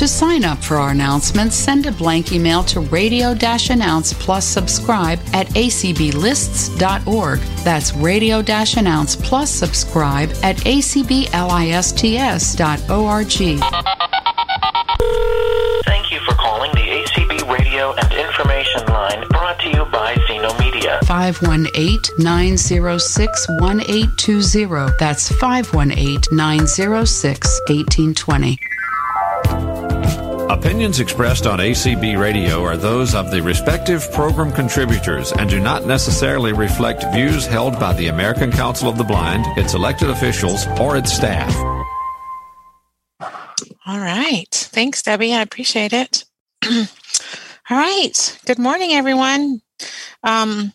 To sign up for our announcements, send a blank email to radio announce plus subscribe at acblists.org. That's radio announce plus subscribe at acblists.org. Thank you for calling the ACB Radio and Information Line brought to you by Zeno Media. 518 906 1820. That's 518 906 1820. Opinions expressed on ACB Radio are those of the respective program contributors and do not necessarily reflect views held by the American Council of the Blind, its elected officials, or its staff. All right. Thanks, Debbie. I appreciate it. All right. Good morning, everyone. Um,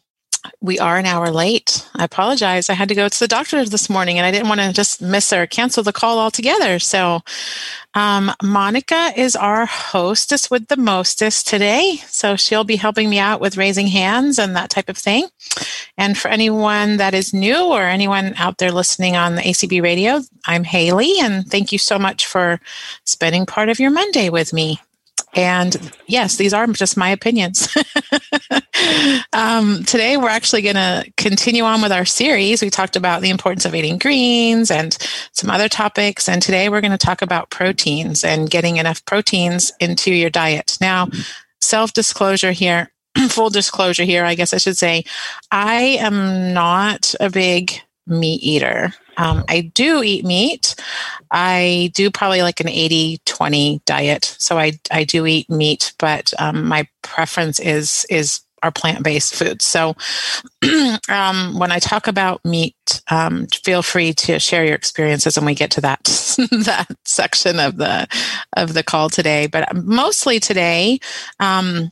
we are an hour late. I apologize. I had to go to the doctor this morning and I didn't want to just miss or cancel the call altogether. So, um, Monica is our hostess with the mostest today. So, she'll be helping me out with raising hands and that type of thing. And for anyone that is new or anyone out there listening on the ACB radio, I'm Haley and thank you so much for spending part of your Monday with me. And yes, these are just my opinions. um, today, we're actually going to continue on with our series. We talked about the importance of eating greens and some other topics. And today, we're going to talk about proteins and getting enough proteins into your diet. Now, self disclosure here, full disclosure here, I guess I should say, I am not a big meat eater. Um, I do eat meat. I do probably like an 80 20 diet. So I, I do eat meat, but um, my preference is, is our plant-based foods. So um, when I talk about meat, um, feel free to share your experiences when we get to that that section of the of the call today. But mostly today, um,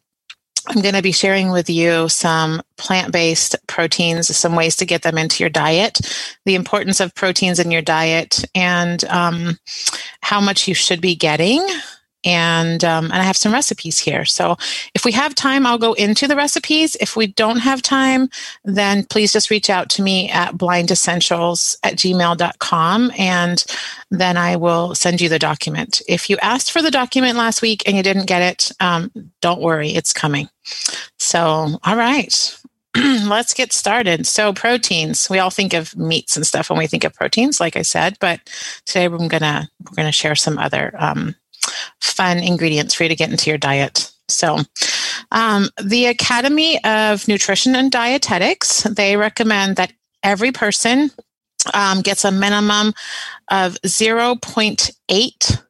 I'm going to be sharing with you some plant based proteins, some ways to get them into your diet, the importance of proteins in your diet, and um, how much you should be getting and um, and I have some recipes here. So if we have time, I'll go into the recipes. If we don't have time, then please just reach out to me at blindessentials at gmail.com and then I will send you the document. If you asked for the document last week and you didn't get it, um, don't worry, it's coming. So, all right. let's get started. So, proteins. We all think of meats and stuff when we think of proteins, like I said, but today we're gonna we're gonna share some other um, fun ingredients for you to get into your diet. So, um, the Academy of Nutrition and Dietetics they recommend that every person um, gets a minimum of 0.8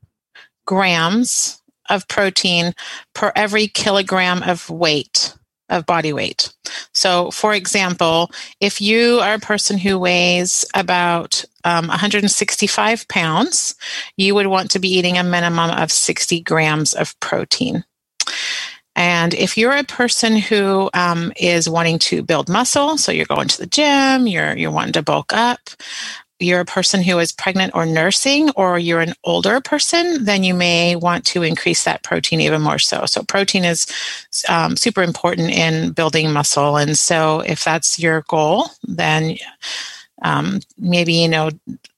grams of protein per every kilogram of weight of body weight. So, for example, if you are a person who weighs about um, 165 pounds, you would want to be eating a minimum of 60 grams of protein. And if you're a person who um, is wanting to build muscle, so you're going to the gym, you're you're wanting to bulk up, you're a person who is pregnant or nursing, or you're an older person, then you may want to increase that protein even more so. So, protein is um, super important in building muscle. And so, if that's your goal, then um, maybe, you know,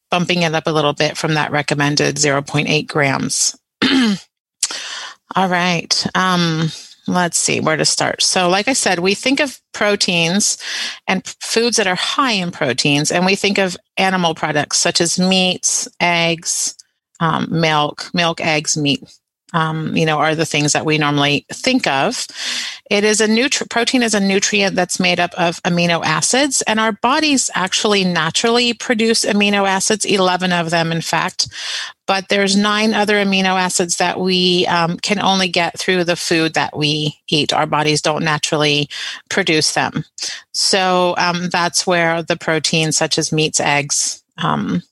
bumping it up a little bit from that recommended 0.8 grams. All right. Um, let's see where to start. So, like I said, we think of proteins and foods that are high in proteins, and we think of animal products such as meats, eggs, um, milk, milk, eggs, meat. Um, you know, are the things that we normally think of. It is a nutri- protein is a nutrient that's made up of amino acids, and our bodies actually naturally produce amino acids, 11 of them, in fact. But there's nine other amino acids that we um, can only get through the food that we eat. Our bodies don't naturally produce them. So um, that's where the proteins, such as meats, eggs, um,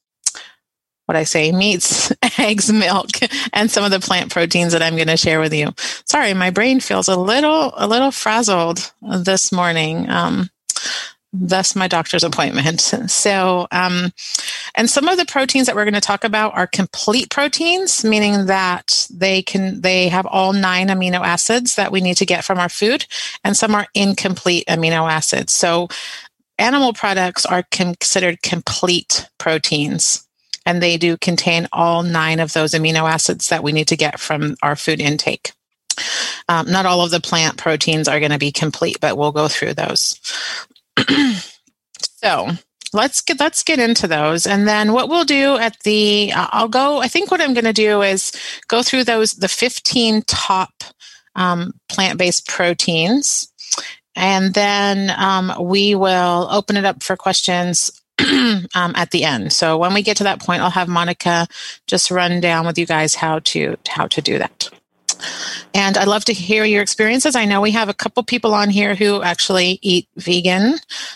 what I say, meats, eggs, milk, and some of the plant proteins that I'm going to share with you. Sorry, my brain feels a little, a little frazzled this morning. Um, thus my doctor's appointment. So, um, and some of the proteins that we're going to talk about are complete proteins, meaning that they can they have all nine amino acids that we need to get from our food, and some are incomplete amino acids. So, animal products are considered complete proteins and they do contain all nine of those amino acids that we need to get from our food intake. Um, not all of the plant proteins are going to be complete, but we'll go through those. so let's get let's get into those, and then what we'll do at the I'll go. I think what I'm going to do is go through those the 15 top um, plant-based proteins, and then um, we will open it up for questions um, at the end. So when we get to that point, I'll have Monica just run down with you guys how to how to do that. And I'd love to hear your experiences. I know we have a couple people on here who actually eat vegan.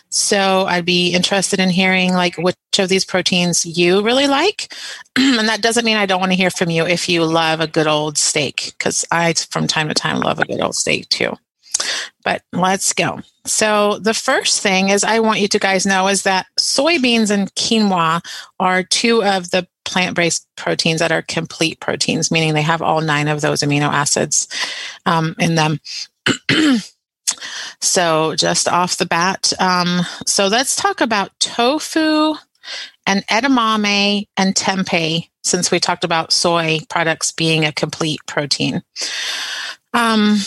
So I'd be interested in hearing like which of these proteins you really like. and that doesn't mean I don't want to hear from you if you love a good old steak, because I from time to time love a good old steak too. But let's go. So, the first thing is I want you to guys know is that soybeans and quinoa are two of the plant based proteins that are complete proteins, meaning they have all nine of those amino acids um, in them. so, just off the bat, um, so let's talk about tofu and edamame and tempeh, since we talked about soy products being a complete protein. Um,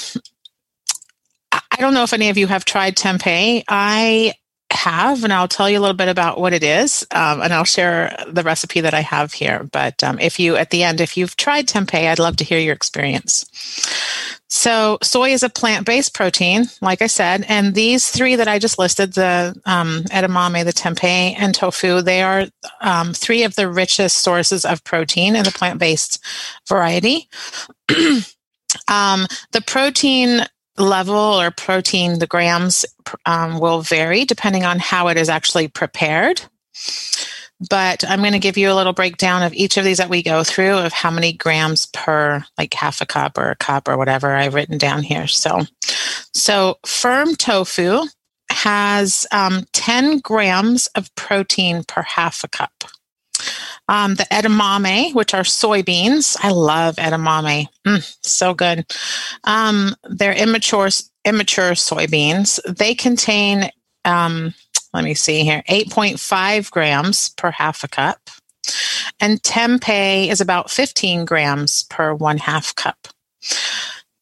I don't know if any of you have tried tempeh. I have, and I'll tell you a little bit about what it is, um, and I'll share the recipe that I have here. But um, if you, at the end, if you've tried tempeh, I'd love to hear your experience. So, soy is a plant based protein, like I said, and these three that I just listed the um, edamame, the tempeh, and tofu they are um, three of the richest sources of protein in the plant based variety. Um, the protein level or protein, the grams um, will vary depending on how it is actually prepared. But I'm going to give you a little breakdown of each of these that we go through of how many grams per, like half a cup or a cup or whatever I've written down here. So, so firm tofu has um, 10 grams of protein per half a cup. Um, the edamame, which are soybeans. I love edamame. Mm, so good. Um, they're immature immature soybeans. They contain, um, let me see here, 8.5 grams per half a cup. And tempeh is about 15 grams per one half cup.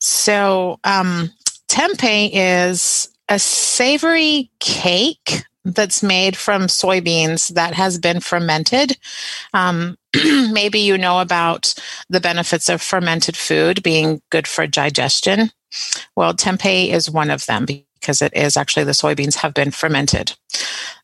So um, tempeh is a savory cake that's made from soybeans that has been fermented. Um, maybe you know about the benefits of fermented food being good for digestion. Well, tempeh is one of them because it is actually the soybeans have been fermented.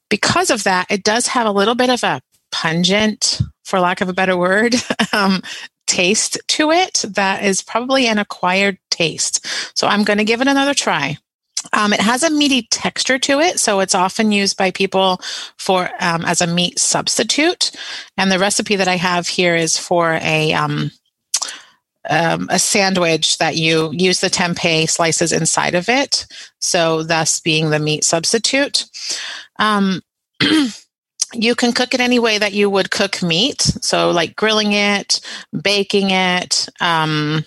Because of that, it does have a little bit of a pungent, for lack of a better word, um, taste to it that is probably an acquired taste. So I'm going to give it another try. Um, it has a meaty texture to it, so it's often used by people for um, as a meat substitute. And the recipe that I have here is for a um, um a sandwich that you use the tempeh slices inside of it, so thus being the meat substitute. Um, you can cook it any way that you would cook meat, so like grilling it, baking it. Um,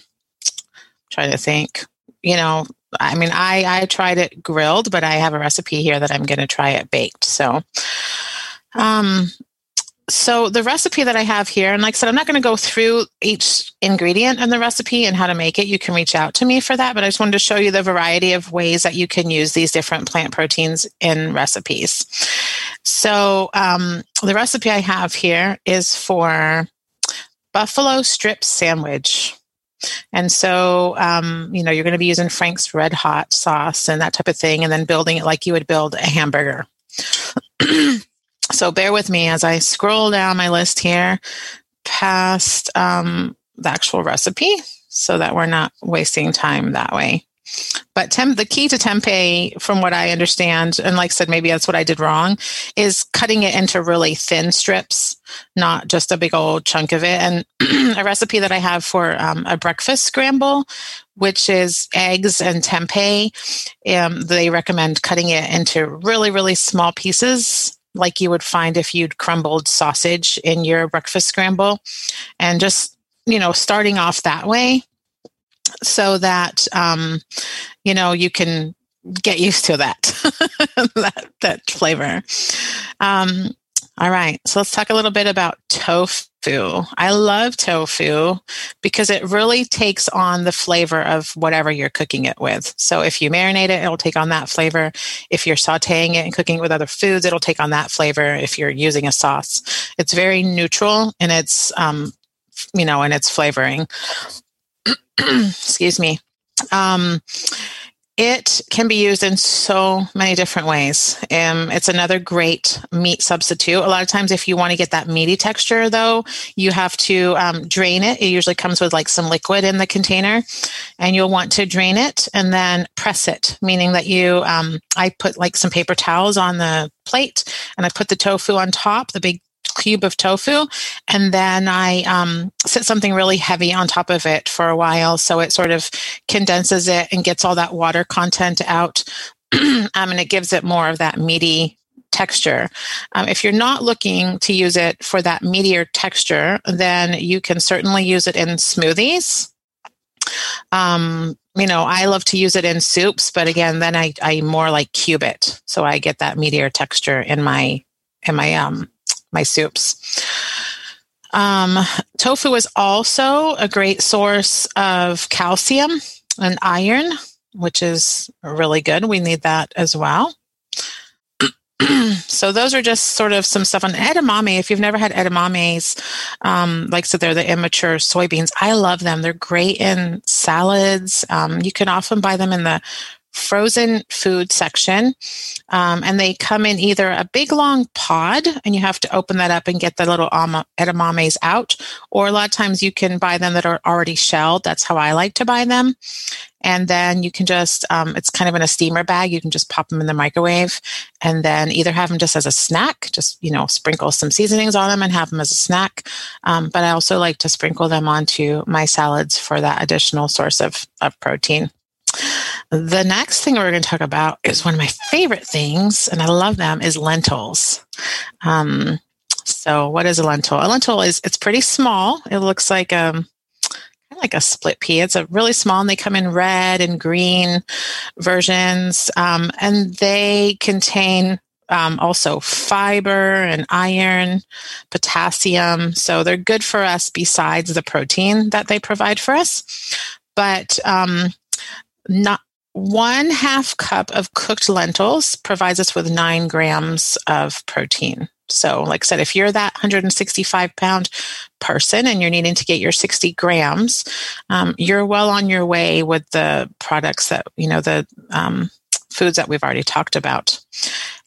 trying to think, you know, I mean, I I tried it grilled, but I have a recipe here that I'm going to try it baked. So, um, so the recipe that I have here, and like I said, I'm not going to go through each ingredient in the recipe and how to make it. You can reach out to me for that, but I just wanted to show you the variety of ways that you can use these different plant proteins in recipes. So, um, the recipe I have here is for buffalo strip sandwich. And so, um, you know, you're going to be using Frank's Red Hot sauce and that type of thing, and then building it like you would build a hamburger. so, bear with me as I scroll down my list here past um, the actual recipe so that we're not wasting time that way. But temp, the key to tempeh, from what I understand, and like I said, maybe that's what I did wrong, is cutting it into really thin strips, not just a big old chunk of it. And a recipe that I have for um, a breakfast scramble, which is eggs and tempeh, um, they recommend cutting it into really, really small pieces like you would find if you'd crumbled sausage in your breakfast scramble and just you know starting off that way so that um, you know you can get used to that that, that flavor. Um, All right, so let's talk a little bit about tofu. I love tofu because it really takes on the flavor of whatever you're cooking it with. So if you marinate it, it'll take on that flavor. If you're sauteing it and cooking it with other foods, it'll take on that flavor. If you're using a sauce, it's very neutral in its, um, you know, in its flavoring. Excuse me. Um, it can be used in so many different ways. Um, it's another great meat substitute. A lot of times, if you want to get that meaty texture, though, you have to um, drain it. It usually comes with like some liquid in the container, and you'll want to drain it and then press it, meaning that you, um, I put like some paper towels on the plate and I put the tofu on top, the big cube of tofu, and then I um, set something really heavy on top of it for a while, so it sort of condenses it and gets all that water content out, um, and it gives it more of that meaty texture. Um, if you're not looking to use it for that meatier texture, then you can certainly use it in smoothies. Um, you know, I love to use it in soups, but again, then I, I more like cube it, so I get that meatier texture in my in my um my soups. Um, tofu is also a great source of calcium and iron, which is really good. We need that as well. so those are just sort of some stuff on edamame. If you've never had edamames, um, like so they're the immature soybeans. I love them. They're great in salads. Um, you can often buy them in the frozen food section. Um, and they come in either a big long pod, and you have to open that up and get the little edamames out, or a lot of times you can buy them that are already shelled. That's how I like to buy them. And then you can just, um, it's kind of in a steamer bag. You can just pop them in the microwave and then either have them just as a snack, just, you know, sprinkle some seasonings on them and have them as a snack. Um, but I also like to sprinkle them onto my salads for that additional source of, of protein. The next thing we're going to talk about is one of my favorite things, and I love them, is lentils. Um, so, what is a lentil? A lentil is it's pretty small. It looks like um, like a split pea. It's a really small, and they come in red and green versions, um, and they contain um, also fiber and iron, potassium. So they're good for us besides the protein that they provide for us. But um, not one half cup of cooked lentils provides us with nine grams of protein. So, like I said, if you're that 165 pound person and you're needing to get your 60 grams, um, you're well on your way with the products that, you know, the um, foods that we've already talked about.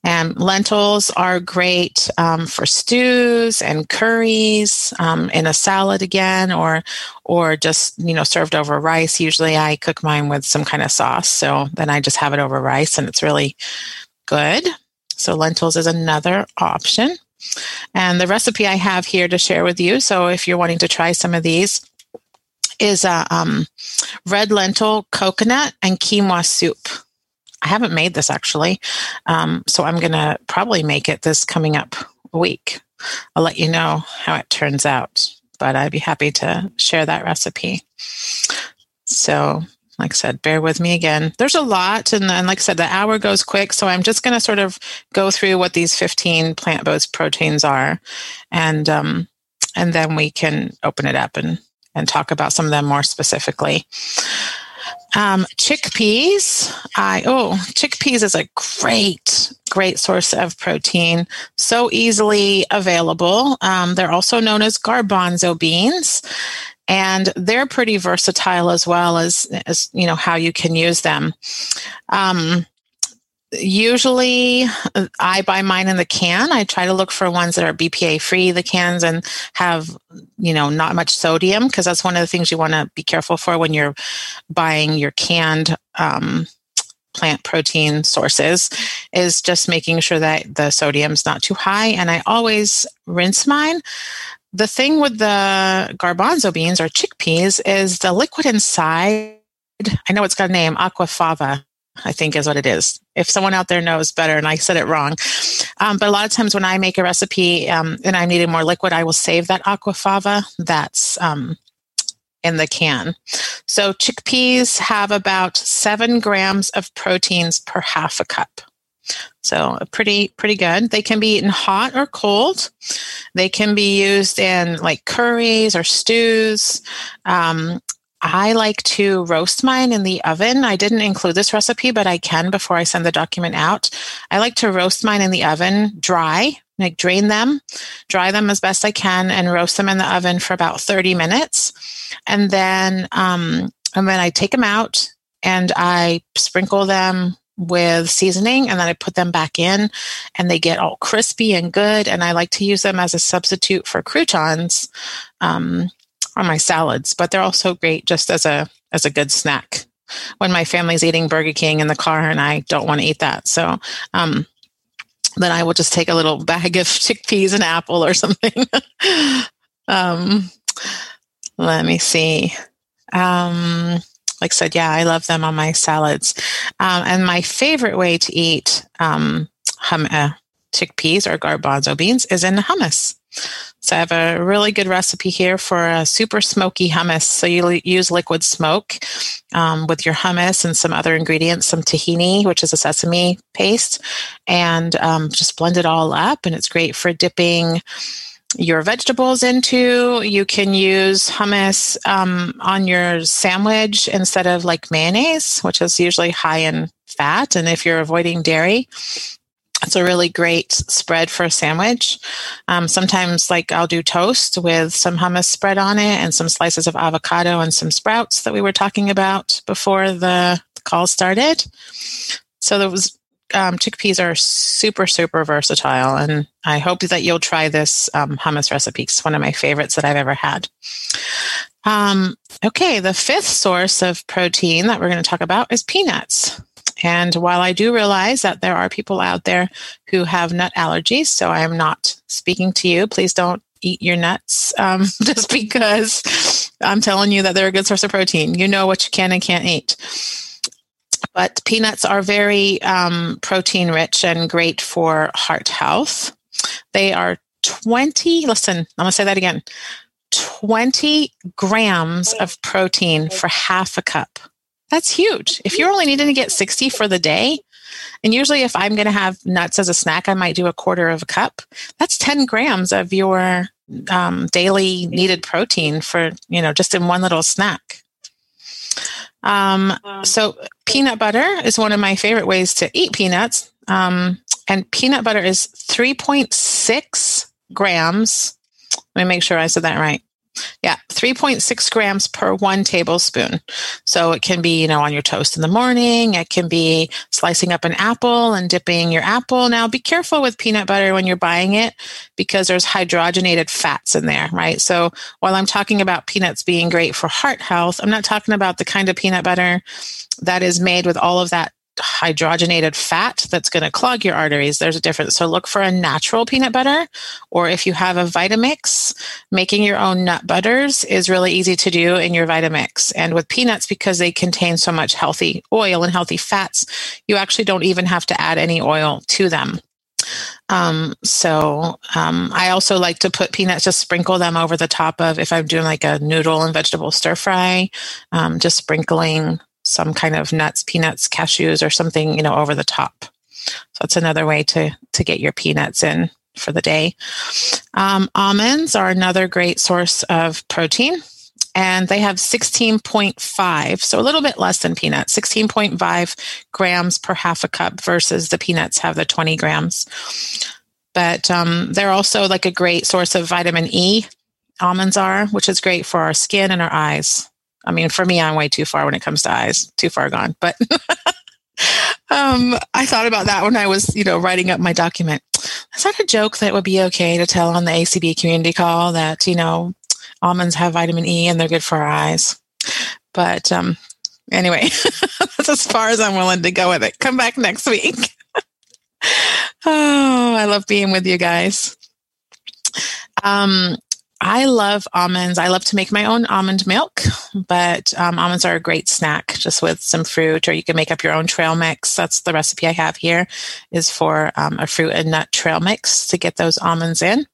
And lentils are great um, for stews and curries, um, in a salad again, or or just you know served over rice. Usually, I cook mine with some kind of sauce, so then I just have it over rice, and it's really good. So lentils is another option. And the recipe I have here to share with you. So if you're wanting to try some of these, is a um, red lentil coconut and quinoa soup. I haven't made this actually. Um, so I'm going to probably make it this coming up week. I'll let you know how it turns out, but I'd be happy to share that recipe. So, like I said, bear with me again. There's a lot, and then, like I said, the hour goes quick. So I'm just going to sort of go through what these 15 plant-based proteins are, and um, and then we can open it up and and talk about some of them more specifically. Um, chickpeas. I oh, chickpeas is a great, great source of protein. So easily available. Um, they're also known as garbanzo beans, and they're pretty versatile as well as as you know how you can use them. Um, usually I buy mine in the can. I try to look for ones that are BPA free, the cans, and have, you know, not much sodium because that's one of the things you want to be careful for when you're buying your canned um, plant protein sources is just making sure that the sodium's not too high. And I always rinse mine. The thing with the garbanzo beans or chickpeas is the liquid inside. I know it's got a name, aquafaba I think is what it is. If someone out there knows better and I said it wrong. Um, but a lot of times when I make a recipe um, and I'm needing more liquid, I will save that aquafaba that's um, in the can. So chickpeas have about seven grams of proteins per half a cup. So pretty pretty good. They can be eaten hot or cold. They can be used in like curries or stews. Um, I like to roast mine in the oven. I didn't include this recipe, but I can before I send the document out. I like to roast mine in the oven dry, like drain them, dry them as best I can, and roast them in the oven for about 30 minutes. And then, um, and then I take them out and I sprinkle them with seasoning and then I put them back in and they get all crispy and good. And I like to use them as a substitute for croutons um, on my salads, but they're also great just as a as a good snack when my family's eating Burger King in the car and I don't want to eat that. So um, then I will just take a little bag of chickpeas and apple or something. um, let me see. Um, like I said, yeah, I love them on my salads. Um, and my favorite way to eat um, hum- uh, chickpeas or garbanzo beans is in hummus. So I have a really good recipe here for a super smoky hummus. So you use liquid smoke um, with your hummus and some other ingredients, some tahini, which is a sesame paste, and um, just blend it all up. And it's great for dipping your vegetables into. You can use hummus um, on your sandwich instead of like mayonnaise, which is usually high in fat. And if you're avoiding dairy, it's a really great spread for a sandwich. Um, sometimes, like I'll do toast with some hummus spread on it and some slices of avocado and some sprouts that we were talking about before the call started. So those um, chickpeas are super, super versatile. And I hope that you'll try this um, hummus recipe. It's one of my favorites that I've ever had. Um, okay, the fifth source of protein that we're going to talk about is peanuts. And while I do realize that there are people out there who have nut allergies, so I am not speaking to you, please don't eat your nuts um, just because I'm telling you that they're a good source of protein. You know what you can and can't eat. But peanuts are very um, protein rich and great for heart health. They are 20, listen, I'm going to say that again 20 grams of protein for half a cup. That's huge. If you're only needing to get 60 for the day, and usually if I'm going to have nuts as a snack, I might do a quarter of a cup. That's 10 grams of your um, daily needed protein for, you know, just in one little snack. Um, so peanut butter is one of my favorite ways to eat peanuts. Um, and peanut butter is 3.6 grams. Let me make sure I said that right. Yeah, 3.6 grams per one tablespoon. So it can be, you know, on your toast in the morning. It can be slicing up an apple and dipping your apple. Now, be careful with peanut butter when you're buying it because there's hydrogenated fats in there, right? So while I'm talking about peanuts being great for heart health, I'm not talking about the kind of peanut butter that is made with all of that hydrogenated fat that's going to clog your arteries. There's a difference. So look for a natural peanut butter, or if you have a Vitamix, making your own nut butters is really easy to do in your Vitamix. And with peanuts, because they contain so much healthy oil and healthy fats, you actually don't even have to add any oil to them. Um, so um, I also like to put peanuts, just sprinkle them over the top of if I'm doing like a noodle and vegetable stir fry, um, just sprinkling some kind of nuts, peanuts, cashews, or something, you know, over the top. So that's another way to to get your peanuts in for the day. Um, almonds are another great source of protein, and they have 16.5, so a little bit less than peanuts, 16.5 grams per half a cup versus the peanuts have the 20 grams. But um, they're also like a great source of vitamin E. Almonds are, which is great for our skin and our eyes. I mean, for me, I'm way too far when it comes to eyes, too far gone. But um, I thought about that when I was, you know, writing up my document. Is that a joke that would be okay to tell on the ACB community call that, you know, almonds have vitamin E and they're good for our eyes? But um, anyway, that's as far as I'm willing to go with it. Come back next week. oh, I love being with you guys. Um, I love almonds. I love to make my own almond milk, but um, almonds are a great snack just with some fruit, or you can make up your own trail mix. That's the recipe I have here is for um, a fruit and nut trail mix to get those almonds in.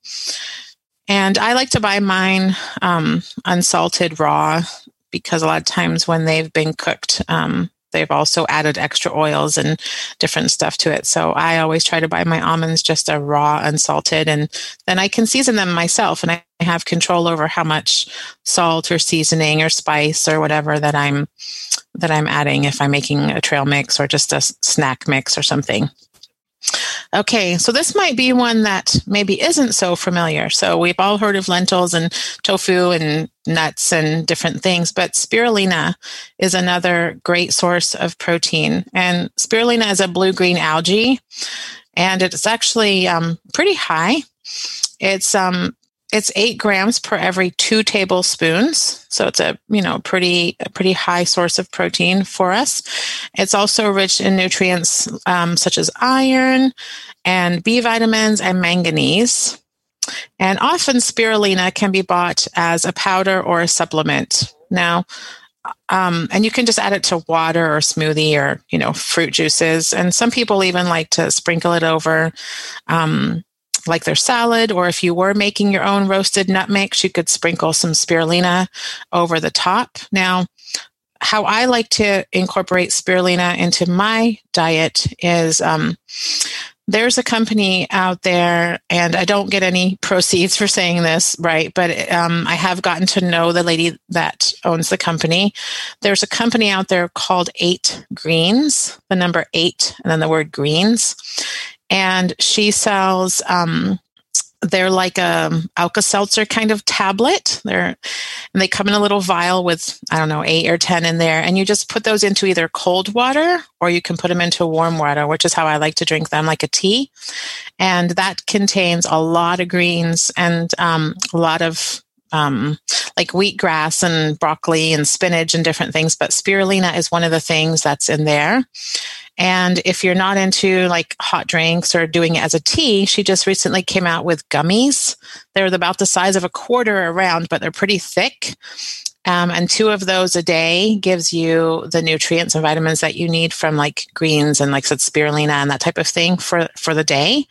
And I like to buy mine um, unsalted raw because a lot of times when they've been cooked, um, they've also added extra oils and different stuff to it. So I always try to buy my almonds just a raw, unsalted, and then I can season them myself, and I have control over how much salt or seasoning or spice or whatever that I'm that I'm adding if I'm making a trail mix or just a snack mix or something. Okay, so this might be one that maybe isn't so familiar. So we've all heard of lentils and tofu and nuts and different things, but spirulina is another great source of protein. And spirulina is a blue green algae, and it's actually um, pretty high. It's um, it's eight grams per every two tablespoons so it's a you know pretty a pretty high source of protein for us it's also rich in nutrients um, such as iron and b vitamins and manganese and often spirulina can be bought as a powder or a supplement. Now um, and you can just add it to water or smoothie or you know fruit juices. And some people even like to sprinkle it over um, like their salad, or if you were making your own roasted nut mix, you could sprinkle some spirulina over the top. Now, how I like to incorporate spirulina into my diet is um, there's a company out there, and I don't get any proceeds for saying this, right? But um, I have gotten to know the lady that owns the company. There's a company out there called Eight Greens, the number eight, and then the word greens and she sells um, they're like a Alka-Seltzer kind of tablet. They're and they come in a little vial with I don't know eight or ten in there, and you just put those into either cold water or you can put them into warm water, which is how I like to drink them, like a tea. And that contains a lot of greens and um, a lot of um, like wheatgrass and broccoli and spinach and different things. But spirulina is one of the things that's in there. And if you're not into like hot drinks or doing it as a tea, she just recently came out with gummies. They're about the size of a quarter around, but they're pretty thick. Um, and two of those a day gives you the nutrients and vitamins that you need from like greens and like said spirulina and that type of thing for for the day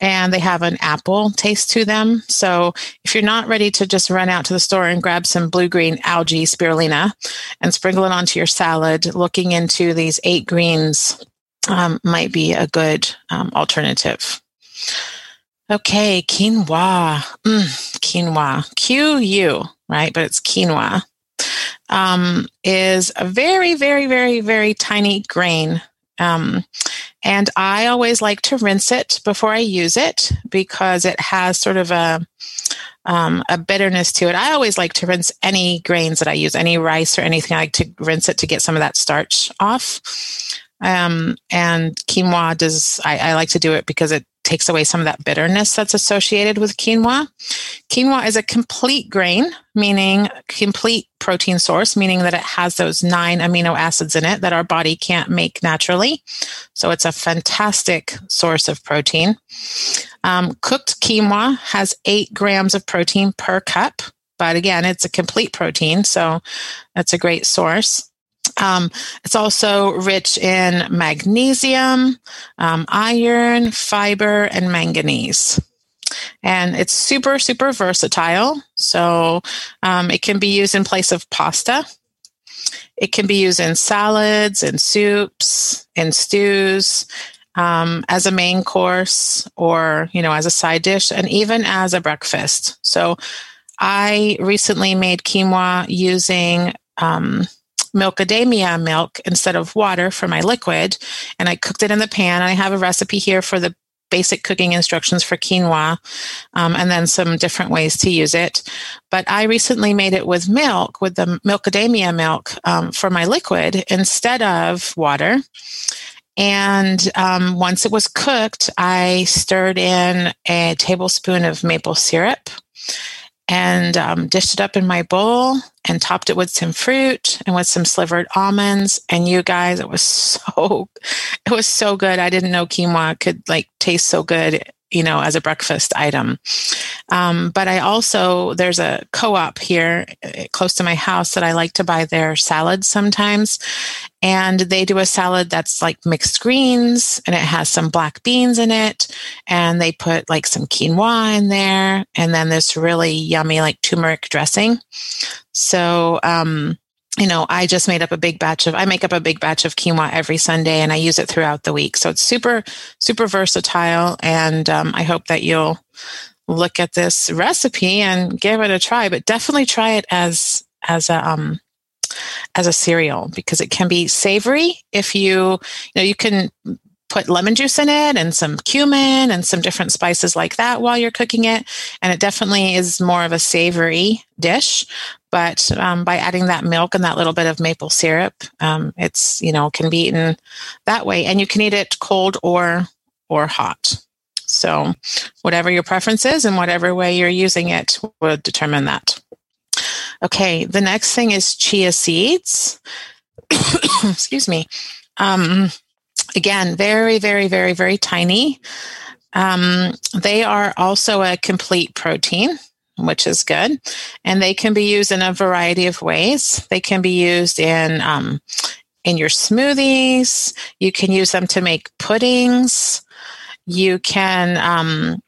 and they have an apple taste to them. So if you're not ready to just run out to the store and grab some blue green algae spirulina and sprinkle it onto your salad, looking into these eight greens um, might be a good um, alternative. Okay, quinoa. Mm, quinoa. Q U, right? But it's quinoa. Um, is a very, very, very, very tiny grain um, and I always like to rinse it before I use it because it has sort of a um, a bitterness to it. I always like to rinse any grains that I use, any rice or anything. I like to rinse it to get some of that starch off. Um, and quinoa does. I, I like to do it because it takes away some of that bitterness that's associated with quinoa. Quinoa is a complete grain, meaning complete protein source, meaning that it has those nine amino acids in it that our body can't make naturally. So it's a fantastic source of protein. Um, cooked quinoa has eight grams of protein per cup, but again, it's a complete protein, so that's a great source. Um, it's also rich in magnesium, um, iron, fiber, and manganese. And it's super, super versatile. So um, it can be used in place of pasta. It can be used in salads, in soups, in stews, um, as a main course, or you know, as a side dish, and even as a breakfast. So I recently made quinoa using um, milkadamia milk instead of water for my liquid. And I cooked it in the pan. I have a recipe here for the basic cooking instructions for quinoa um, and then some different ways to use it. But I recently made it with milk, with the milkadamia milk um, for my liquid instead of water. And um, once it was cooked, I stirred in a tablespoon of maple syrup and um, dished it up in my bowl and topped it with some fruit and with some slivered almonds. And you guys, it was so, it was so good. I didn't know quinoa could like taste so good you know, as a breakfast item. Um, but I also, there's a co op here uh, close to my house that I like to buy their salads sometimes. And they do a salad that's like mixed greens and it has some black beans in it. And they put like some quinoa in there and then this really yummy like turmeric dressing. So, um, you know, I just made up a big batch of, I make up a big batch of quinoa every Sunday and I use it throughout the week. So it's super, super versatile. And um, I hope that you'll look at this recipe and give it a try, but definitely try it as, as a, um, as a cereal because it can be savory if you you know you can put lemon juice in it and some cumin and some different spices like that while you're cooking it. And it definitely is more of a savory dish. But um, by adding that milk and that little bit of maple syrup, um, it's, you know, can be eaten that way. And you can eat it cold or or hot. So whatever your preference is and whatever way you're using it will determine that. Okay, the next thing is chia seeds. Excuse me. Um, again, very, very, very, very tiny. Um, they are also a complete protein, which is good. And they can be used in a variety of ways. They can be used in um, in your smoothies. You can use them to make puddings. You can um,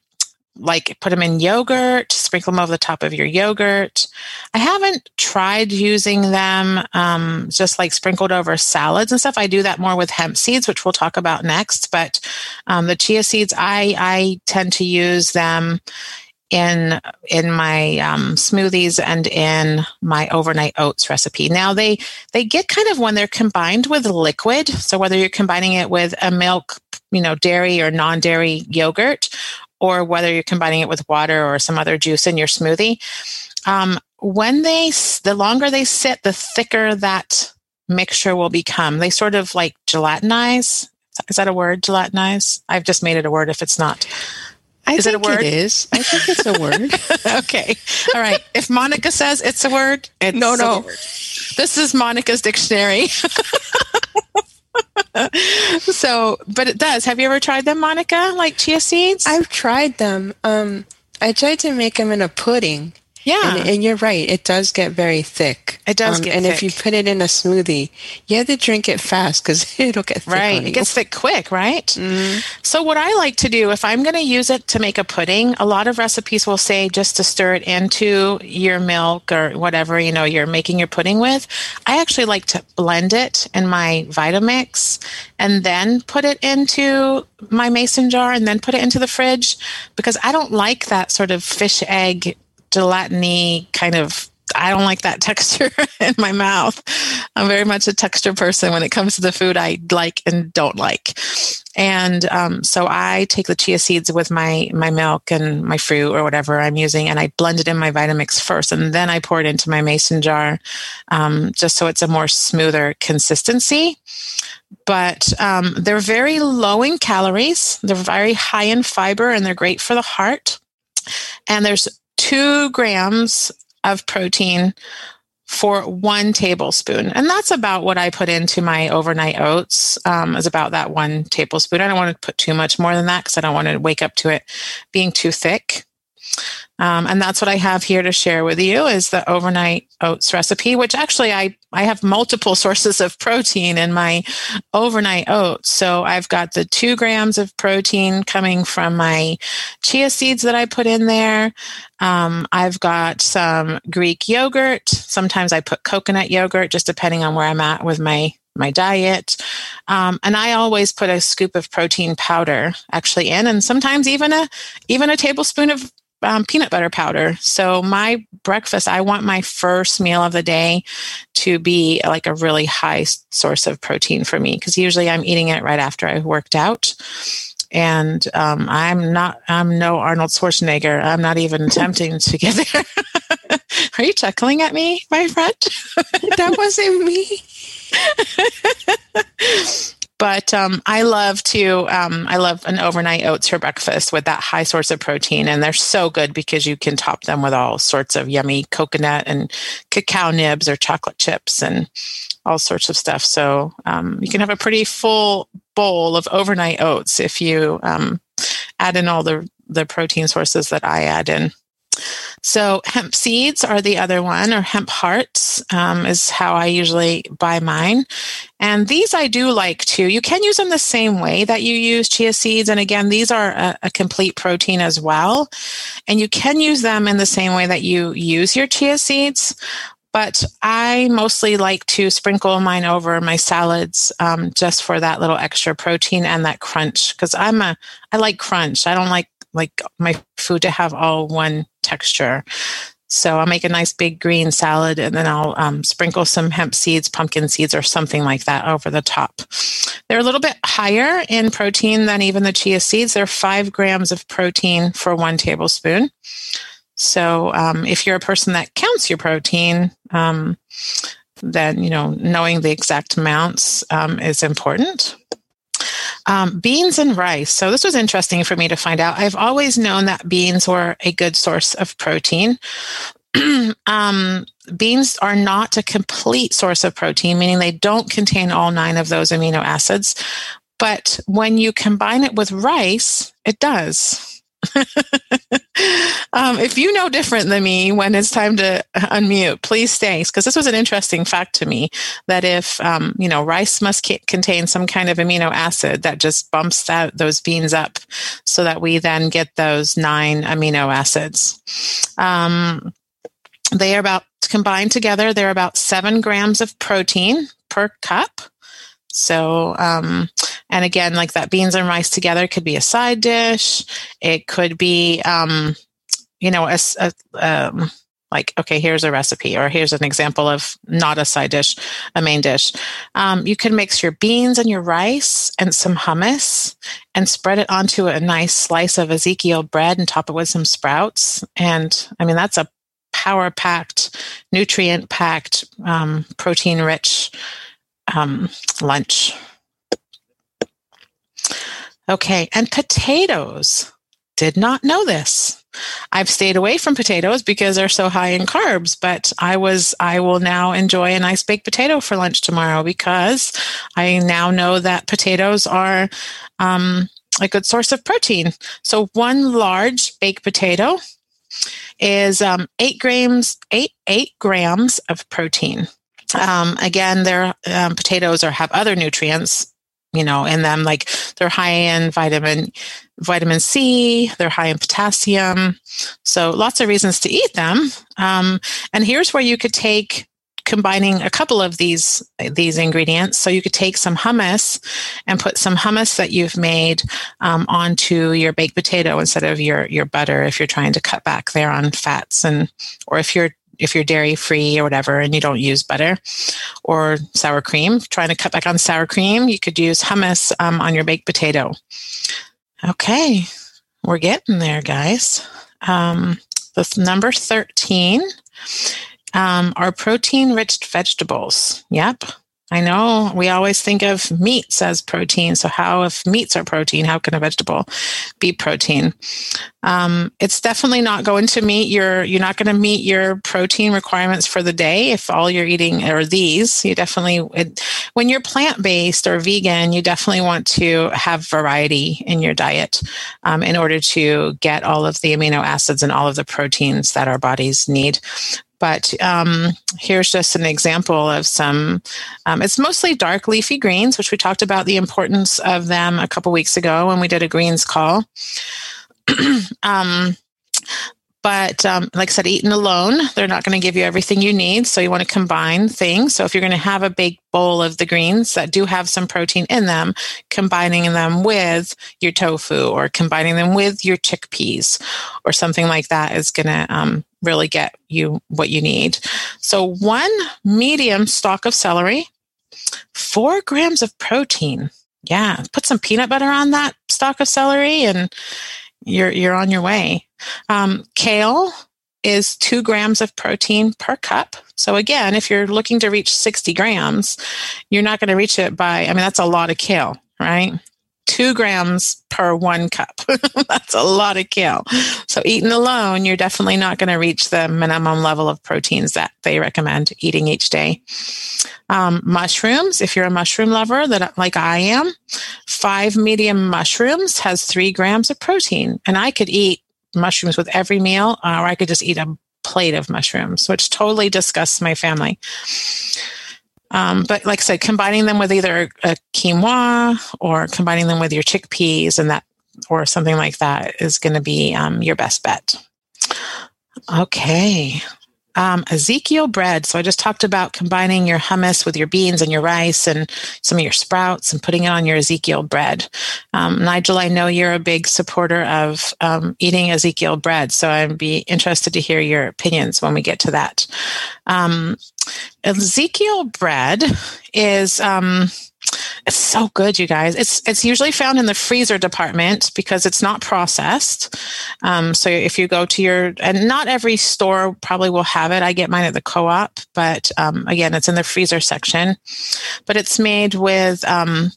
like put them in yogurt, sprinkle them over the top of your yogurt. I haven't tried using them um, just like sprinkled over salads and stuff. I do that more with hemp seeds, which we'll talk about next. But um, the chia seeds, I I tend to use them in in my um, smoothies and in my overnight oats recipe. Now they they get kind of when they're combined with liquid. So whether you're combining it with a milk, you know, dairy or non-dairy yogurt, or whether you're combining it with water or some other juice in your smoothie. Um, when they, the longer they sit, the thicker that mixture will become. They sort of like gelatinize. Is that a word? Gelatinize? I've just made it a word if it's not. I is it a word? It is. I think it's a word. okay. All right. If Monica says it's a word, it's no, no. This is Monica's dictionary. so, but it does. Have you ever tried them, Monica? Like chia seeds? I've tried them. Um, I tried to make them in a pudding. Yeah. And, and, you're right. It does get very thick. It does um, get And thick. if you put it in a smoothie, you have to drink it fast because it'll get thick. Right. It gets thick quick, right? Mm-hmm. So, what I like to do, if I'm going to use it to make a pudding, a lot of recipes will say just to stir it into your milk or whatever, you know, you're making your pudding with. I actually like to blend it in my Vitamix and then put it into my mason jar and then put it into the fridge because I don't like that sort of fish egg gelatiny kind of I don't like that texture in my mouth. I'm very much a texture person when it comes to the food I like and don't like. And um, so I take the chia seeds with my my milk and my fruit or whatever I'm using, and I blend it in my Vitamix first, and then I pour it into my mason jar, um, just so it's a more smoother consistency. But um, they're very low in calories. They're very high in fiber, and they're great for the heart. And there's two grams of protein for one tablespoon. And that's about what I put into my overnight oats, um, is about that one tablespoon. I don't want to put too much more than that because I don't want to wake up to it being too thick. Um, and that's what I have here to share with you is the overnight oats recipe, which actually I, I have multiple sources of protein in my overnight oats. So I've got the two grams of protein coming from my chia seeds that I put in there. Um, I've got some Greek yogurt. Sometimes I put coconut yogurt, just depending on where I'm at with my my diet. Um, and I always put a scoop of protein powder actually in, and sometimes even a even a tablespoon of um, peanut butter powder. So my breakfast, I want my first meal of the day to be like a really high source of protein for me because usually I'm eating it right after I've worked out. And um, I'm not, I'm no Arnold Schwarzenegger. I'm not even attempting to get there. Are you chuckling at me, my friend? that wasn't me. But um, I love to, um, I love an overnight oats for breakfast with that high source of protein. And they're so good because you can top them with all sorts of yummy coconut and cacao nibs or chocolate chips and all sorts of stuff. So um, you can have a pretty full bowl of overnight oats if you um, add in all the, the protein sources that I add in. So hemp seeds are the other one, or hemp hearts um, is how I usually buy mine. And these I do like too. You can use them the same way that you use chia seeds. And again, these are a, a complete protein as well. And you can use them in the same way that you use your chia seeds. but I mostly like to sprinkle mine over my salads um, just for that little extra protein and that crunch because I'm a I like crunch. I don't like like my food to have all one texture. So I'll make a nice big green salad and then I'll um, sprinkle some hemp seeds, pumpkin seeds, or something like that over the top. They're a little bit higher in protein than even the chia seeds. They're five grams of protein for one tablespoon. So um, if you're a person that counts your protein, um, then you know knowing the exact amounts um, is important. Um, beans and rice. So this was interesting for me to find out. I've always known that beans were a good source of protein. um, beans are not a complete source of protein, meaning they don't contain all nine of those amino acids. But when you combine it with rice, it does. um, if you know different than me when it's time to unmute, please stay because this was an interesting fact to me that if um, you know rice must contain some kind of amino acid that just bumps that those beans up, so that we then get those nine amino acids. Um, they are about combined together. They're about seven grams of protein per cup. So, um, and again, like that beans and rice together could be a side dish. It could be, um, you know, a, a um, like, okay, here's a recipe, or here's an example of not a side dish, a main dish. Um, you can mix your beans and your rice and some hummus and spread it onto a nice slice of Ezekiel bread and top it with some sprouts. And I mean, that's a power packed, nutrient packed, um, protein rich um, lunch. Okay, and potatoes. Did not know this. I've stayed away from potatoes because they're so high in carbs, but I was I will now enjoy a nice baked potato for lunch tomorrow because I now know that potatoes are um, a good source of protein. So one large baked potato is um, eight grams eight eight grams of protein. Um, again, their um, potatoes or have other nutrients, you know, in them. Like they're high in vitamin vitamin C. They're high in potassium. So lots of reasons to eat them. Um, and here's where you could take combining a couple of these these ingredients. So you could take some hummus and put some hummus that you've made um, onto your baked potato instead of your your butter if you're trying to cut back there on fats and or if you're if you're dairy free or whatever and you don't use butter or sour cream, trying to cut back on sour cream, you could use hummus um, on your baked potato. Okay, we're getting there, guys. Um, the number 13 um, are protein rich vegetables. Yep, I know we always think of meats as protein. So, how, if meats are protein, how can a vegetable be protein? Um, it's definitely not going to meet your, you're not going to meet your protein requirements for the day if all you're eating are these. You definitely, it, when you're plant based or vegan, you definitely want to have variety in your diet um, in order to get all of the amino acids and all of the proteins that our bodies need. But um, here's just an example of some, um, it's mostly dark leafy greens, which we talked about the importance of them a couple weeks ago when we did a greens call. um, but um, like I said, eaten alone, they're not going to give you everything you need. So you want to combine things. So if you're going to have a big bowl of the greens that do have some protein in them, combining them with your tofu or combining them with your chickpeas or something like that is going to um, really get you what you need. So one medium stalk of celery, four grams of protein. Yeah, put some peanut butter on that stalk of celery and you're you're on your way. Um, kale is two grams of protein per cup. So again, if you're looking to reach 60 grams, you're not going to reach it by. I mean, that's a lot of kale, right? Two grams per one cup. that's a lot of kale. So eaten alone, you're definitely not going to reach the minimum level of proteins that they recommend eating each day. Um, mushrooms, if you're a mushroom lover, that like I am, five medium mushrooms has three grams of protein, and I could eat mushrooms with every meal, or I could just eat a plate of mushrooms, which totally disgusts my family. Um, but like I said, combining them with either a quinoa or combining them with your chickpeas and that, or something like that, is going to be um, your best bet. Okay. um, Ezekiel bread. So I just talked about combining your hummus with your beans and your rice and some of your sprouts and putting it on your Ezekiel bread. Um, Nigel, I know you're a big supporter of um, eating Ezekiel bread, so I'd be interested to hear your opinions when we get to that. Ezekiel bread is um, it's so good, you guys. It's it's usually found in the freezer department because it's not processed. Um, so if you go to your and not every store probably will have it. I get mine at the co-op, but um, again, it's in the freezer section. But it's made with um,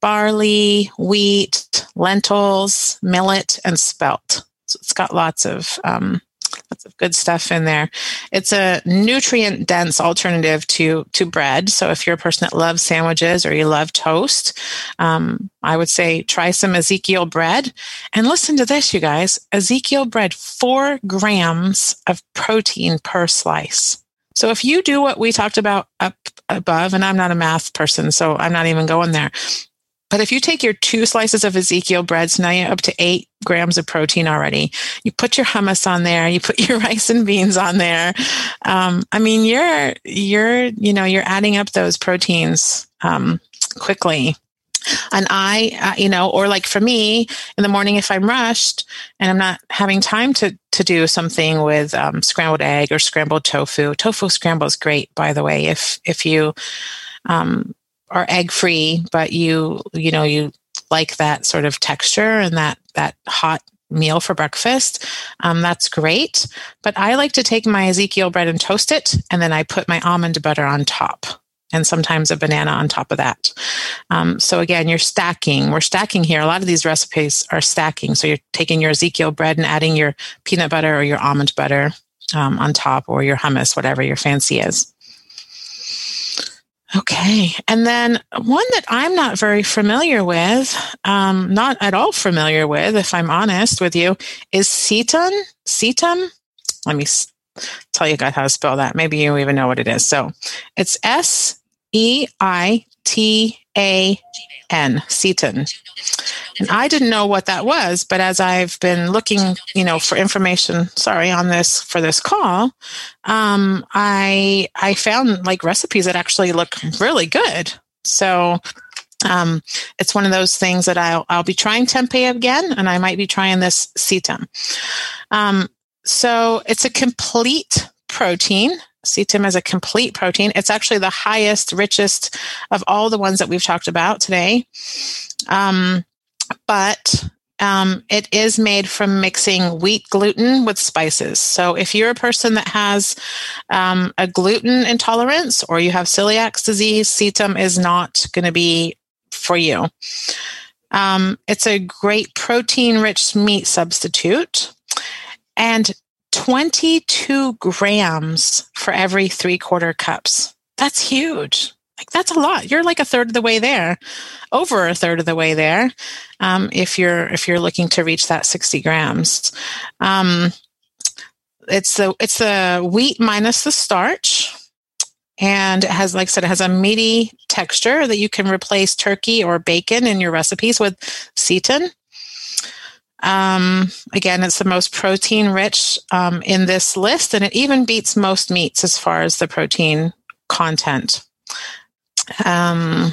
barley, wheat, lentils, millet, and spelt. So it's got lots of um, lots of good stuff in there. It's a nutrient dense alternative to to bread. So if you're a person that loves sandwiches or you love toast, um, I would say try some Ezekiel bread. And listen to this, you guys: Ezekiel bread, four grams of protein per slice. So if you do what we talked about up above, and I'm not a math person, so I'm not even going there. But if you take your two slices of Ezekiel bread, so now you're up to eight grams of protein already. You put your hummus on there. You put your rice and beans on there. Um, I mean, you're you're you know you're adding up those proteins um, quickly. And I, uh, you know, or like for me in the morning, if I'm rushed and I'm not having time to to do something with um, scrambled egg or scrambled tofu. Tofu scramble is great, by the way. If if you um, are egg free, but you you know you like that sort of texture and that that hot meal for breakfast, um, that's great. But I like to take my Ezekiel bread and toast it, and then I put my almond butter on top, and sometimes a banana on top of that. Um, so again, you're stacking. We're stacking here. A lot of these recipes are stacking. So you're taking your Ezekiel bread and adding your peanut butter or your almond butter um, on top, or your hummus, whatever your fancy is. Okay. And then one that I'm not very familiar with, um, not at all familiar with, if I'm honest with you, is Seitan. Seitan. Let me tell you guys how to spell that. Maybe you even know what it is. So it's S E I T A N, Seitan. And I didn't know what that was, but as I've been looking, you know, for information, sorry, on this for this call, um, I I found like recipes that actually look really good. So um, it's one of those things that I'll I'll be trying tempeh again, and I might be trying this Seitan. Um, so it's a complete protein. Seitan is a complete protein. It's actually the highest, richest of all the ones that we've talked about today. Um, but um, it is made from mixing wheat gluten with spices. So if you're a person that has um, a gluten intolerance or you have celiac disease, Seitan is not going to be for you. Um, it's a great protein rich meat substitute. And 22 grams for every three quarter cups. That's huge. Like that's a lot. You're like a third of the way there, over a third of the way there. Um, if you're if you're looking to reach that 60 grams, um, it's the it's the wheat minus the starch, and it has like I said, it has a meaty texture that you can replace turkey or bacon in your recipes with seitan. Um, again, it's the most protein rich um, in this list, and it even beats most meats as far as the protein content. Um,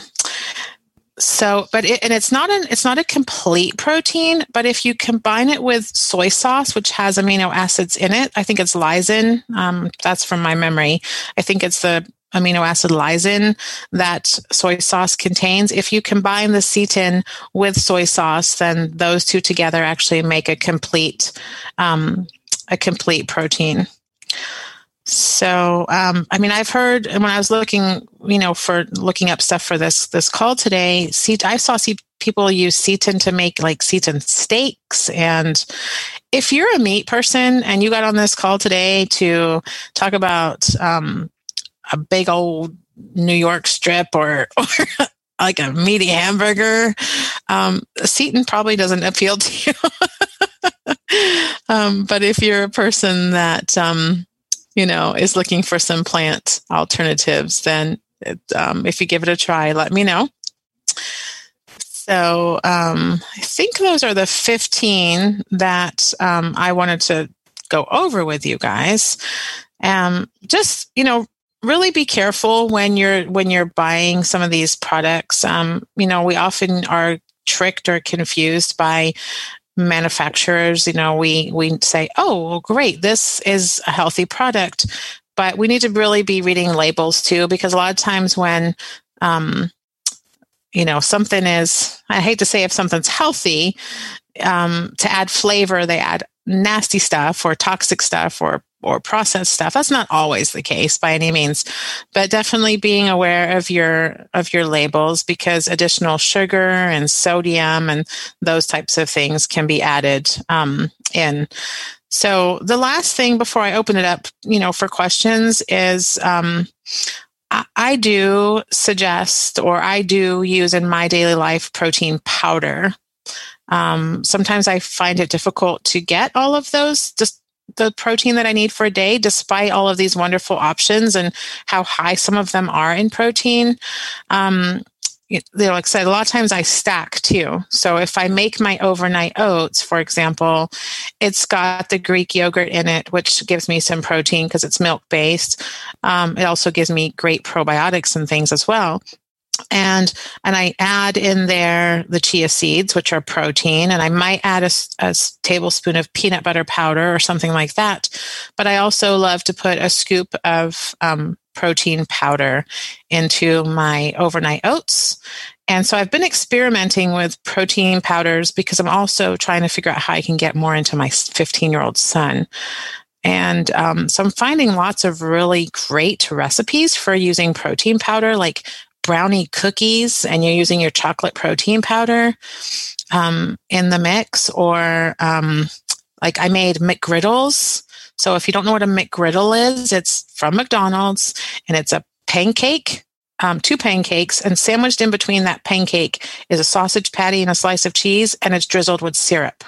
so, but it, and it's not an it's not a complete protein, but if you combine it with soy sauce, which has amino acids in it, I think it's lysine. Um, that's from my memory. I think it's the amino acid lysine that soy sauce contains. If you combine the seitan with soy sauce, then those two together actually make a complete um, a complete protein. So, um, I mean, I've heard when I was looking, you know, for looking up stuff for this this call today, I saw see people use seitan to make like seitan steaks. And if you're a meat person and you got on this call today to talk about um, a big old New York strip or, or like a meaty hamburger, um, Seitan probably doesn't appeal to you. um, but if you're a person that, um, you know, is looking for some plant alternatives, then it, um, if you give it a try, let me know. So um, I think those are the 15 that um, I wanted to go over with you guys. Um, just you know, really be careful when you're when you're buying some of these products. Um, you know, we often are tricked or confused by manufacturers you know we we say oh great this is a healthy product but we need to really be reading labels too because a lot of times when um, you know something is i hate to say if something's healthy um, to add flavor they add nasty stuff or toxic stuff or or processed stuff. That's not always the case by any means but definitely being aware of your of your labels because additional sugar and sodium and those types of things can be added um, in. So the last thing before i open it up you know for questions is um, I, I do suggest or i do use in my daily life protein powder. Um, sometimes I find it difficult to get all of those, just the protein that I need for a day, despite all of these wonderful options and how high some of them are in protein. Um, you know, like I said, a lot of times I stack too. So if I make my overnight oats, for example, it's got the Greek yogurt in it, which gives me some protein because it's milk based. Um, it also gives me great probiotics and things as well and and I add in there the chia seeds, which are protein, and I might add a, a, tablespoon of peanut butter powder or something like that. But I also love to put a scoop of um, protein powder into my overnight oats. And so I've been experimenting with protein powders because I'm also trying to figure out how I can get more into my 15 year old son. And um, so I'm finding lots of really great recipes for using protein powder, like brownie cookies and you're using your chocolate protein powder um, in the mix, or um, like I made McGriddles. So if you don't know what a McGriddle is, it's from McDonald's and it's a pancake, um, two pancakes, and sandwiched in between that pancake is a sausage patty and a slice of cheese, and it's drizzled with syrup.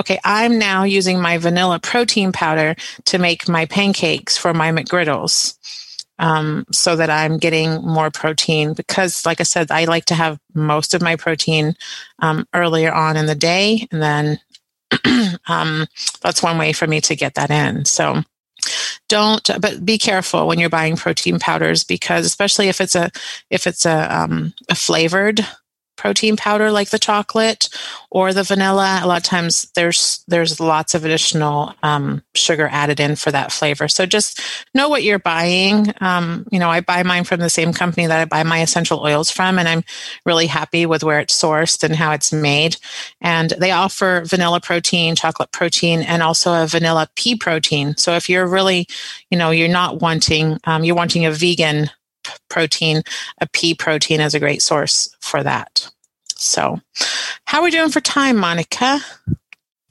Okay, I'm now using my vanilla protein powder to make my pancakes for my McGriddles um, so that I'm getting more protein. Because, like I said, I like to have most of my protein um, earlier on in the day, and then um, that's one way for me to get that in. So don't but be careful when you're buying protein powders because especially if it's a if it's a, um, a flavored protein powder like the chocolate or the vanilla. A lot of times there's there's lots of additional um, sugar added in for that flavor. So just know what you're buying. Um, you know i buy mine from the same company that i buy my essential oils from and i'm really happy with where it's sourced and how it's made. And they offer vanilla protein chocolate protein and also a vanilla pea protein. So if you're really you know you're not wanting um, you're wanting a vegan protein, a pea protein is a great source for that. So, how are we doing for time, Monica?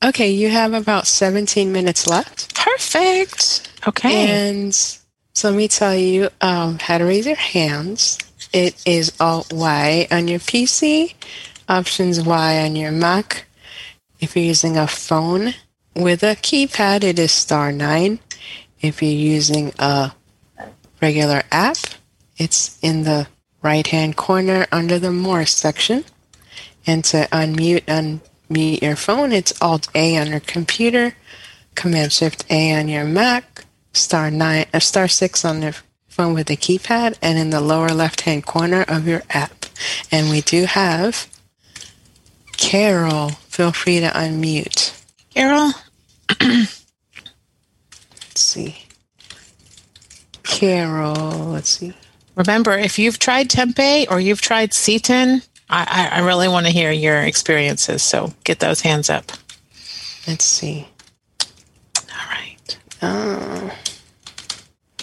Okay, you have about 17 minutes left. Perfect. Okay. And so let me tell you um, how to raise your hands. It is Alt Y on your PC, Options Y on your Mac. If you're using a phone with a keypad, it is star 9. If you're using a regular app, it's in the right hand corner under the More section. And to unmute, unmute your phone, it's Alt A on your computer, Command Shift A on your Mac, star nine, uh, star six on your phone with the keypad, and in the lower left hand corner of your app. And we do have Carol. Feel free to unmute. Carol. let's see. Carol, let's see. Remember, if you've tried tempeh or you've tried seitan, I, I really want to hear your experiences. So get those hands up. Let's see. All right. Oh.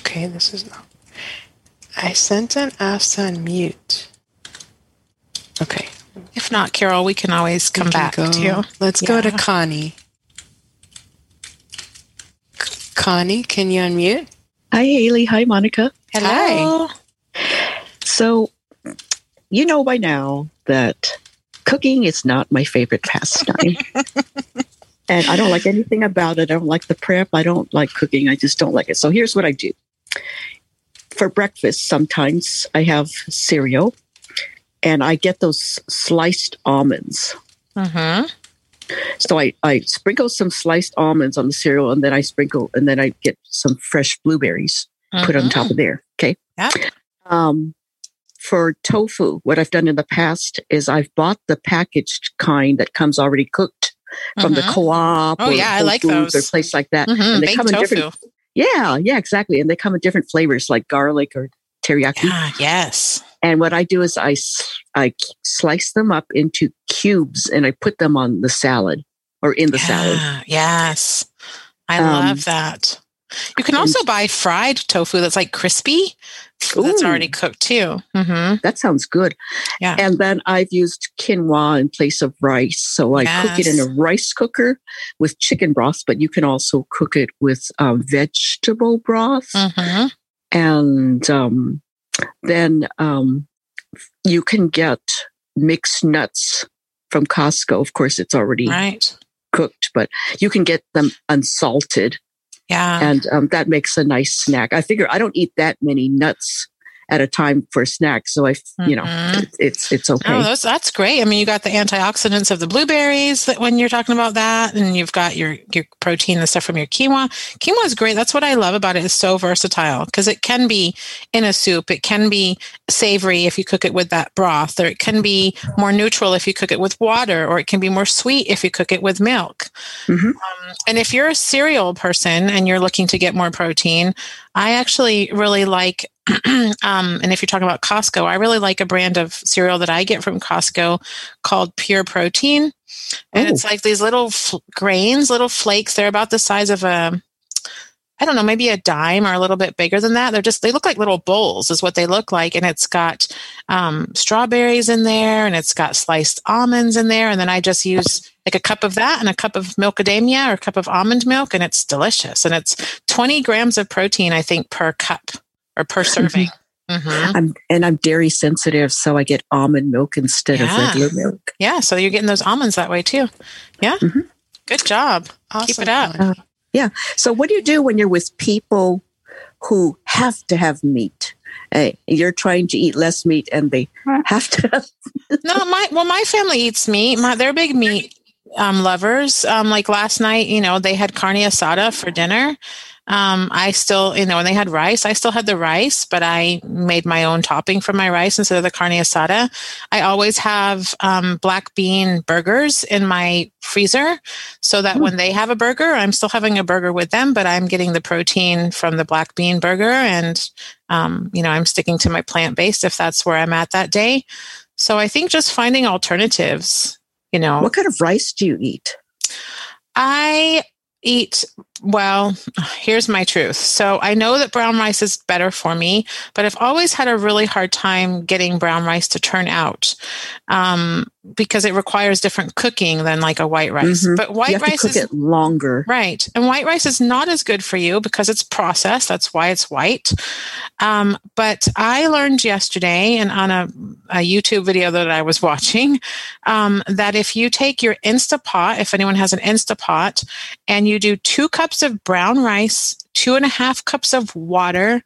Okay, this is not. I sent an ask to unmute. Okay. If not, Carol, we can always come can back go, to you. Let's yeah. go to Connie. Connie, can you unmute? Hi, Haley. Hi, Monica. Hello. Hi. So, you know by now that cooking is not my favorite pastime. and I don't like anything about it. I don't like the prep. I don't like cooking. I just don't like it. So, here's what I do for breakfast, sometimes I have cereal and I get those sliced almonds. Uh-huh. So I, I sprinkle some sliced almonds on the cereal and then I sprinkle and then I get some fresh blueberries put on top of there. Okay. Yeah. Um, for tofu, what I've done in the past is I've bought the packaged kind that comes already cooked from the Mhm. co-op Oh, or yeah, I like those. or place like that. Mhm, And they baked come in tofu. different Yeah, yeah, exactly. And they come in different flavors like garlic or teriyaki. Yeah, yes. And what I do is I I slice them up into cubes and I put them on the salad or in the salad. Yes. I Um, love that. You can also buy fried tofu that's like crispy. That's Ooh. already cooked too. hmm That sounds good. Yeah. And then I've used quinoa in place of rice. So I cook it in a rice cooker with chicken broth, but you can also cook it with um, vegetable broth. hmm And um, then um, you can get mixed nuts from Costco. Of course, it's already Right. cooked, but you can get them unsalted. Yeah. and um, that makes a nice snack. I figure I don't eat that many nuts at a time for a snack, so I, you know, Mhm. it, it's it's okay. Oh, those, that's great. I mean, you got the antioxidants of the blueberries that when you're talking about that, and you've got your your protein, and stuff from your quinoa. Quinoa is great. That's what I love about it. It's so versatile because it can be in a soup. It can be savory if you cook it with that broth, or it can be more neutral if you cook it with water, or it can be more sweet if you cook it with milk. Mhm. Um, and if you're a cereal person and you're looking to get more protein, I actually really like um, and if you're talking about Costco, I really like a brand of cereal that I get from Costco called Pure Protein. And Oh. it's like these little f- grains, little flakes. They're about the size of a, I don't know, maybe a dime or a little bit bigger than that. They're just, they look like little bowls, is what they look like. And it's got um, strawberries in there and it's got sliced almonds in there. And then I just use like a cup of that and a cup of milkadamia or a cup of almond milk. And it's delicious. And it's 20 grams of protein, I think, per cup or per serving. hmm I'm and I'm dairy sensitive, so I get almond milk instead Yeah. of regular milk. Yeah. So you're getting those almonds that way too. Yeah. Mhm. Good job. Keep it up. Connie. So, what do you do when you're with people who have to have meat? Hey, you're trying to eat less meat, and they have to. No, my well, my family eats meat. My they're big meat um, lovers. Um, like last night, you know, they had carne asada for dinner. Um, I still, you know, when they had rice, I still had the rice, but I made my own topping for my rice instead of the carne asada. I always have um, black bean burgers in my freezer so that Hmm. when they have a burger, I'm still having a burger with them, but I'm getting the protein from the black bean burger. And, um, you know, I'm sticking to my plant based if that's where I'm at that day. So I think just finding alternatives, you know, what kind of rice do you eat? I eat well here's my truth. So i know that brown rice is better for me but i've always had a really hard time getting brown rice to turn out. Um, because it requires different cooking than like a white rice Mhm. but white you have to rice is longer. Right. And white rice is not as good for you because it's processed. That's why it's white. Um, but I learned yesterday and on a, a YouTube video that I was watching um, that if you take your Instapot, if anyone has an Instapot, and you do two cups of brown rice, two and a half cups of water,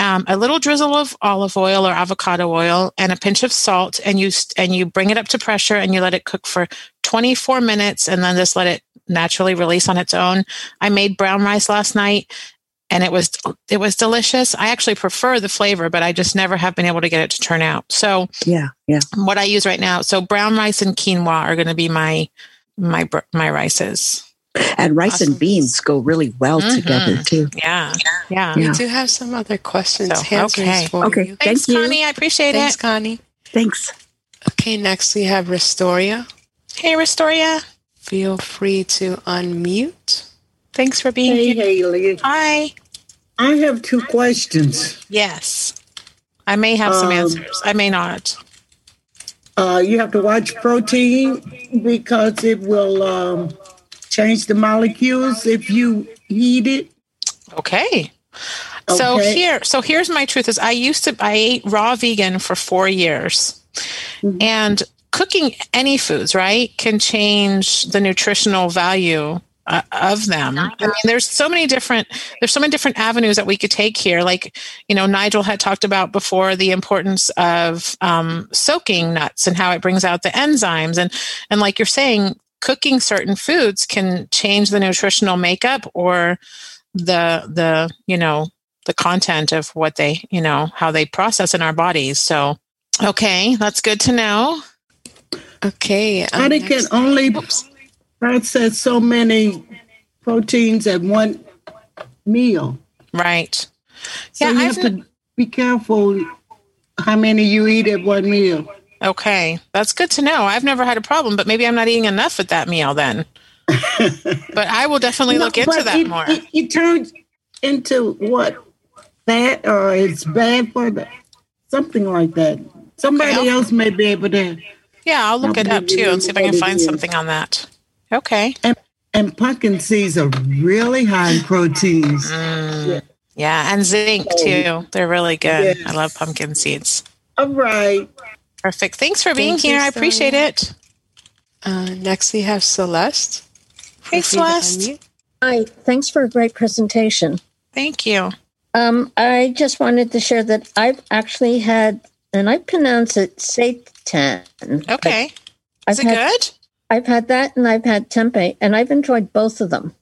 um, a little drizzle of olive oil or avocado oil, and a pinch of salt, and you st- and you bring it up to pressure and you let it cook for 24 minutes, and then just let it naturally release on its own. I made brown rice last night and it was it was delicious. I actually prefer the flavor, but I just never have been able to get it to turn out. So Yeah, yeah. what I use right now, so brown rice and quinoa are going to be my my my rices. And rice Awesome. and beans go really well Mhm. together too. Yeah, yeah. We do have some other questions. So, hands okay. raised for Okay. you. Thanks, Thank you. Connie. I appreciate Thanks, it. Thanks, Connie. Thanks. Okay, next we have Restoria. Hey, Restoria. Feel free to unmute. Thanks for being here. Hey, here. Haley. Hi. I have two questions. Yes. I may have some Um, answers. I may not. Uh, you have to watch protein because it will um, change the molecules if you heat it. Okay. So Okay. here, so here's my truth: is I used to I ate raw vegan for four years, Mhm. and cooking any foods right can change the nutritional value uh, of them. I mean, there's so many different there's so many different avenues that we could take here. Like you know, Nigel had talked about before the importance of um, soaking nuts and how it brings out the enzymes, and and like you're saying, cooking certain foods can change the nutritional makeup or the the you know the content of what they you know how they process in our bodies so okay that's good to know Okay. um, Body can next- only Oops. process so many proteins at one meal. right So Yeah, you I've have to be careful how many you eat at one meal. Okay. That's good to know. I've never had a problem but maybe i'm not eating enough at that meal then. But i will definitely No, look into that it, more. It, it turns into what? Fat or it's bad for the something like that. Somebody Okay, else may be able to. yeah i'll look I'll it up too and see if i can find something on that. Okay. And, and pumpkin seeds are really high in proteins. Mm, yeah and zinc too. They're really good. I love pumpkin seeds. All right. Perfect thanks for being Thank you, here i appreciate Sonia. it Uh, next, we have Celeste. hey Feel free to celeste. Hi, thanks for a great presentation. thank you Um, I just wanted to share that I've actually had, and I pronounce it seitan. okay I've is it had, good I've had that, and I've had tempeh, and I've enjoyed both of them.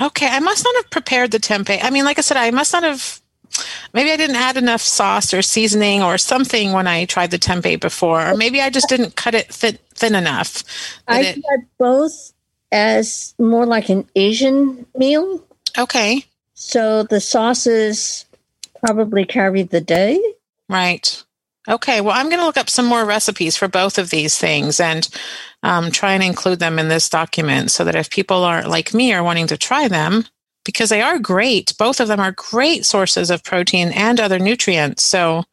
Okay, I must not have prepared the tempeh. I mean, like I said, I must not have. Maybe I didn't add enough sauce or seasoning or something when I tried the tempeh before, or maybe I just didn't cut it thin, thin enough. I've it- had both as more like an Asian meal, okay, so the sauces probably carried the day. right. Okay, well, I'm going to look up some more recipes for both of these things and um, try and include them in this document so that if people aren't like me are wanting to try them, because they are great, both of them are great sources of protein and other nutrients. So,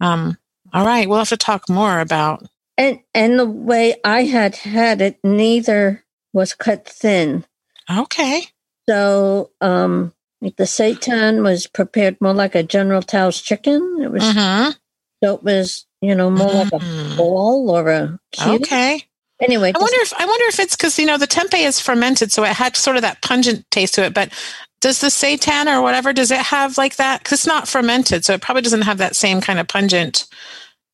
um, all right, we'll have to talk more about And and the way I had had it, neither was cut thin. Okay. So um, the seitan was prepared more like a General Tao's chicken. It was Mm-hmm. so it was you know more like a Mm. ball or a cube. Okay. Anyway, I wonder if I wonder if it's because you know the tempeh is fermented, so it had sort of that pungent taste to it. But does the seitan or whatever does it have like that? Because it's not fermented, so it probably doesn't have that same kind of pungent.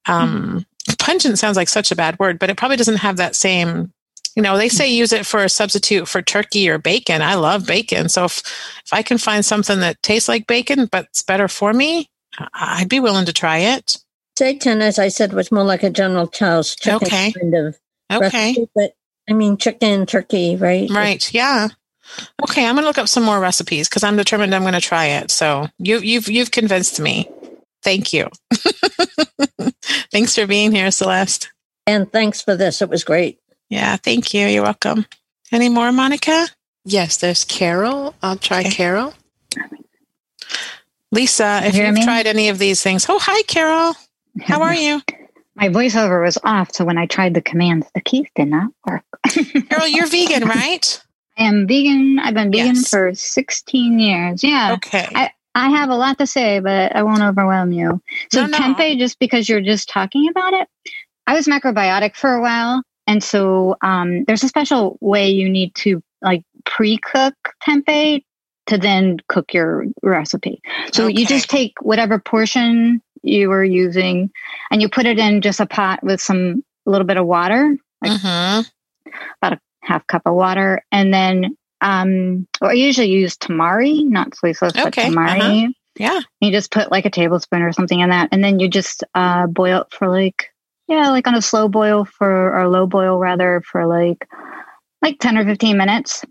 Um, Pungent sounds like such a bad word, but it probably doesn't have that same. You know, they say use it for a substitute for turkey or bacon. I love bacon, so if if I can find something that tastes like bacon but it's better for me, I'd be willing to try it. seitan, as I said, was more like a General Tao's chicken Okay. kind of Okay. recipe. But I mean, chicken, turkey, right? Right. Yeah. Okay, I'm gonna look up some more recipes because I'm determined I'm gonna try it. So you you've you've convinced me. Thank you. Thanks for being here, Celeste. And thanks for this. It was great. Yeah, thank you. You're welcome. Any more, Monica? Yes, there's Carol. I'll try Okay. Carol. Lisa, if you've me? tried any of these things. Oh, hi, Carol. How are you? My voiceover was off, so when I tried the commands, the keys did not work. Carol, you're vegan, right? I am vegan. I've been vegan Yes. for 16 years. Yeah. Okay. I, I have a lot to say, but I won't overwhelm you. So No, no. tempeh, just because you're just talking about it, I was macrobiotic for a while, and so um, there's a special way you need to like pre-cook tempeh to then cook your recipe. So you just take whatever portion you were using, and you put it in just a pot with some a little bit of water, like a half cup of water, and then um, or I usually use tamari, not soy sauce, but tamari. uh-huh. Yeah. You just put like a tablespoon or something in that, and then you just uh, boil it for like yeah, like on a slow boil for or low boil rather for like like ten or fifteen minutes,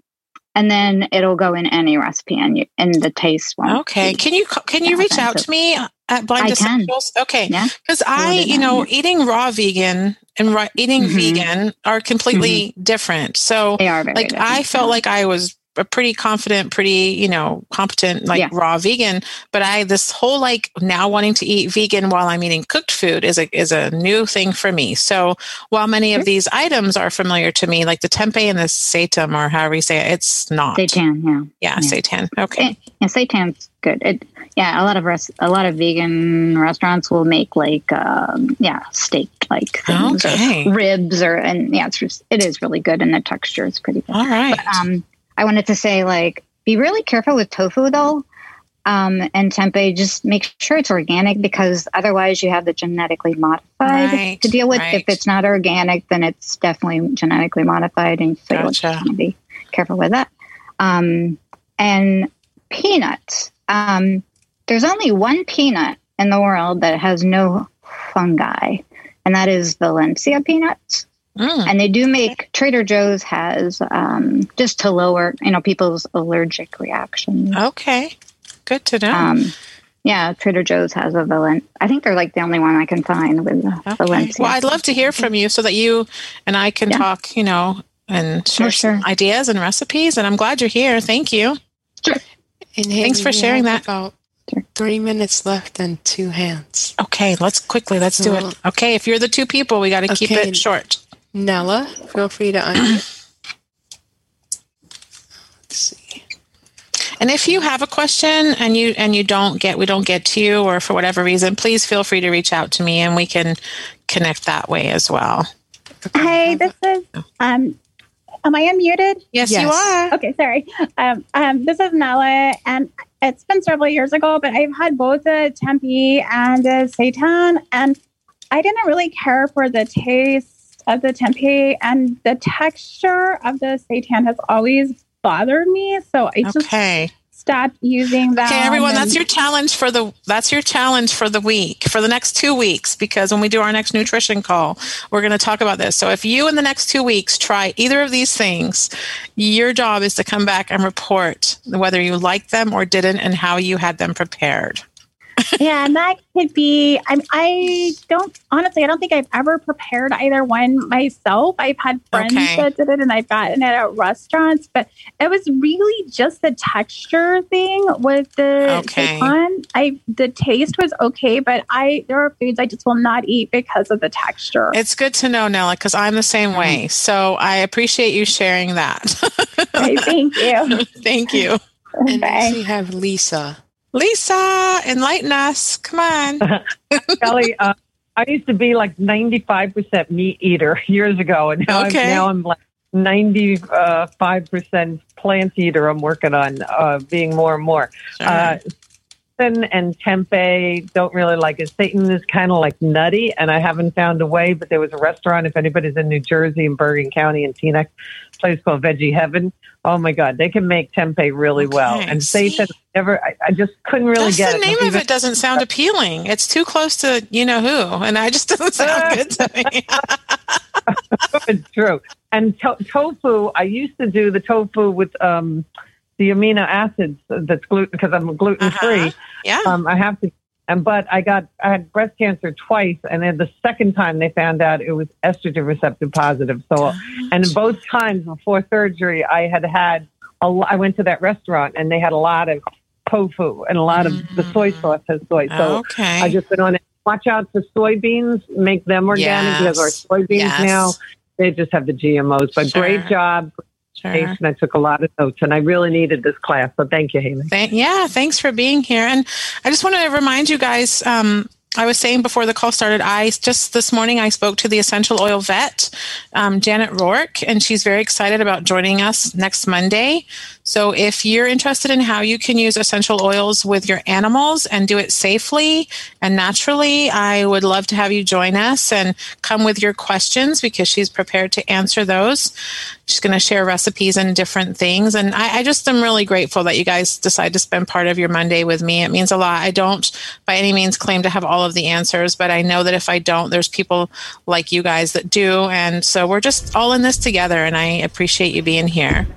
and then it'll go in any recipe, and you and the taste won't. Okay. Can you can you reach out to me at Blind. Essentials? Okay. Yeah. Because I, you know, yeah. eating raw vegan and ra- eating Mhm. vegan are completely different. So, They are very like, I felt like I was a pretty confident, pretty, you know, competent, like Yeah. raw vegan. But I, this whole like now wanting to eat vegan while I'm eating cooked food is a is a new thing for me. So, while many of these items are familiar to me, like the tempeh and the seitan, or however you say it, it's not. seitan, yeah. Yeah, yeah. seitan. Okay. And, and seitan's good. It, yeah, a lot of res- a lot of vegan restaurants will make like um, yeah steak like things Okay. or ribs or and yeah it's just, it is really good and the texture is pretty good. All right. But, um, I wanted to say like be really careful with tofu though. um, and tempeh, just make sure it's organic because otherwise you have the genetically modified Right, to deal with. right. If it's not organic, then it's definitely genetically modified, and so you want to be careful with that. Um, and peanuts. Um, there's only one peanut in the world that has no fungi, and that is Valencia peanuts. Mm. And they do make Trader Joe's has um, just to lower you know people's allergic reactions. Okay. Good to know. Um, yeah, Trader Joe's has a Valen. I think they're like the only one I can find with okay. Valencia. Well, I'd love to hear from you so that you and I can Yeah. talk, you know, and share Oh, sure. some ideas and recipes. And I'm glad you're here. Thank you. And Thanks for sharing that. About Sure. three minutes left and two hands. Okay, let's quickly, let's do it. Okay, if you're the two people, we got to keep it short. Nella, feel free to unmute. Let's see. And if you have a question and you and you don't get we don't get to you or for whatever reason, please feel free to reach out to me and we can connect that way as well. Hey, this is um. Am I unmuted? Yes, you are. Okay, sorry. Um, um, this is Nala, and it's been several years ago, but I've had both the Tempeh and the Seitan, and I didn't really care for the taste of the Tempeh, and the texture of the Seitan has always bothered me. So I just Okay. Stopped using them. Okay, everyone, and- that's your challenge for the that's your challenge for the week, for the next 2 weeks because when we do our next nutrition call, we're going to talk about this. So if you in the next 2 weeks try either of these things, your job is to come back and report whether you liked them or didn't and how you had them prepared. Yeah, and that could be. I I don't honestly. I don't think I've ever prepared either one myself. I've had friends Okay. that did it, and I've gotten it at restaurants. But it was really just the texture thing with the Okay. seitan. I the taste was okay, but I there are foods I just will not eat because of the texture. It's good to know, Nella, because I'm the same way. So I appreciate you sharing that. Okay, thank you. Thank you. And Bye. we have Lisa. Lisa, enlighten us. Come on. Kelly, uh, I used to be like 95% meat eater years ago, and now, Okay. I'm, now I'm like 95% plant eater. I'm working on uh, being more and more. Uh, Seitan and tempeh don't really like it. Seitan is kind of like nutty, and I haven't found a way. But there was a restaurant, if anybody's in New Jersey in Bergen County in Teaneck, place called Veggie Heaven. Oh my God, they can make tempeh really well. And see? Seitan, never, I, I just couldn't really That's get the it. name of it doesn't sound appealing. It's too close to you know who, and I just doesn't sound good to me. it's true. And to- tofu, I used to do the tofu with um, the amino acids that's gluten because I'm gluten free. Uh-huh. Yeah. Um, I have to, and but I got I had breast cancer twice, and then the second time they found out it was estrogen receptor positive. So, and both times before surgery, I had had a I went to that restaurant and they had a lot of tofu and a lot of the soy sauce has soy. So okay. I just been on it. Watch out for soybeans. Make them organic because our soybeans Yes. now they just have the GMOs. But great job, Sure. Jason. I took a lot of notes, and I really needed this class. So thank you, Haley. Thank, yeah, thanks for being here. And I just want to remind you guys. Um, I was saying before the call started, I just this morning I spoke to the essential oil vet, um, Janet Rourke, and she's very excited about joining us next Monday. So if you're interested in how you can use essential oils with your animals and do it safely and naturally, I would love to have you join us and come with your questions because she's prepared to answer those. She's going to share recipes and different things. And I, I just am really grateful that you guys decide to spend part of your Monday with me. It means a lot. I don't by any means claim to have all of the answers, but I know that if I don't, there's people like you guys that do. And so we're just all in this together. And I appreciate you being here.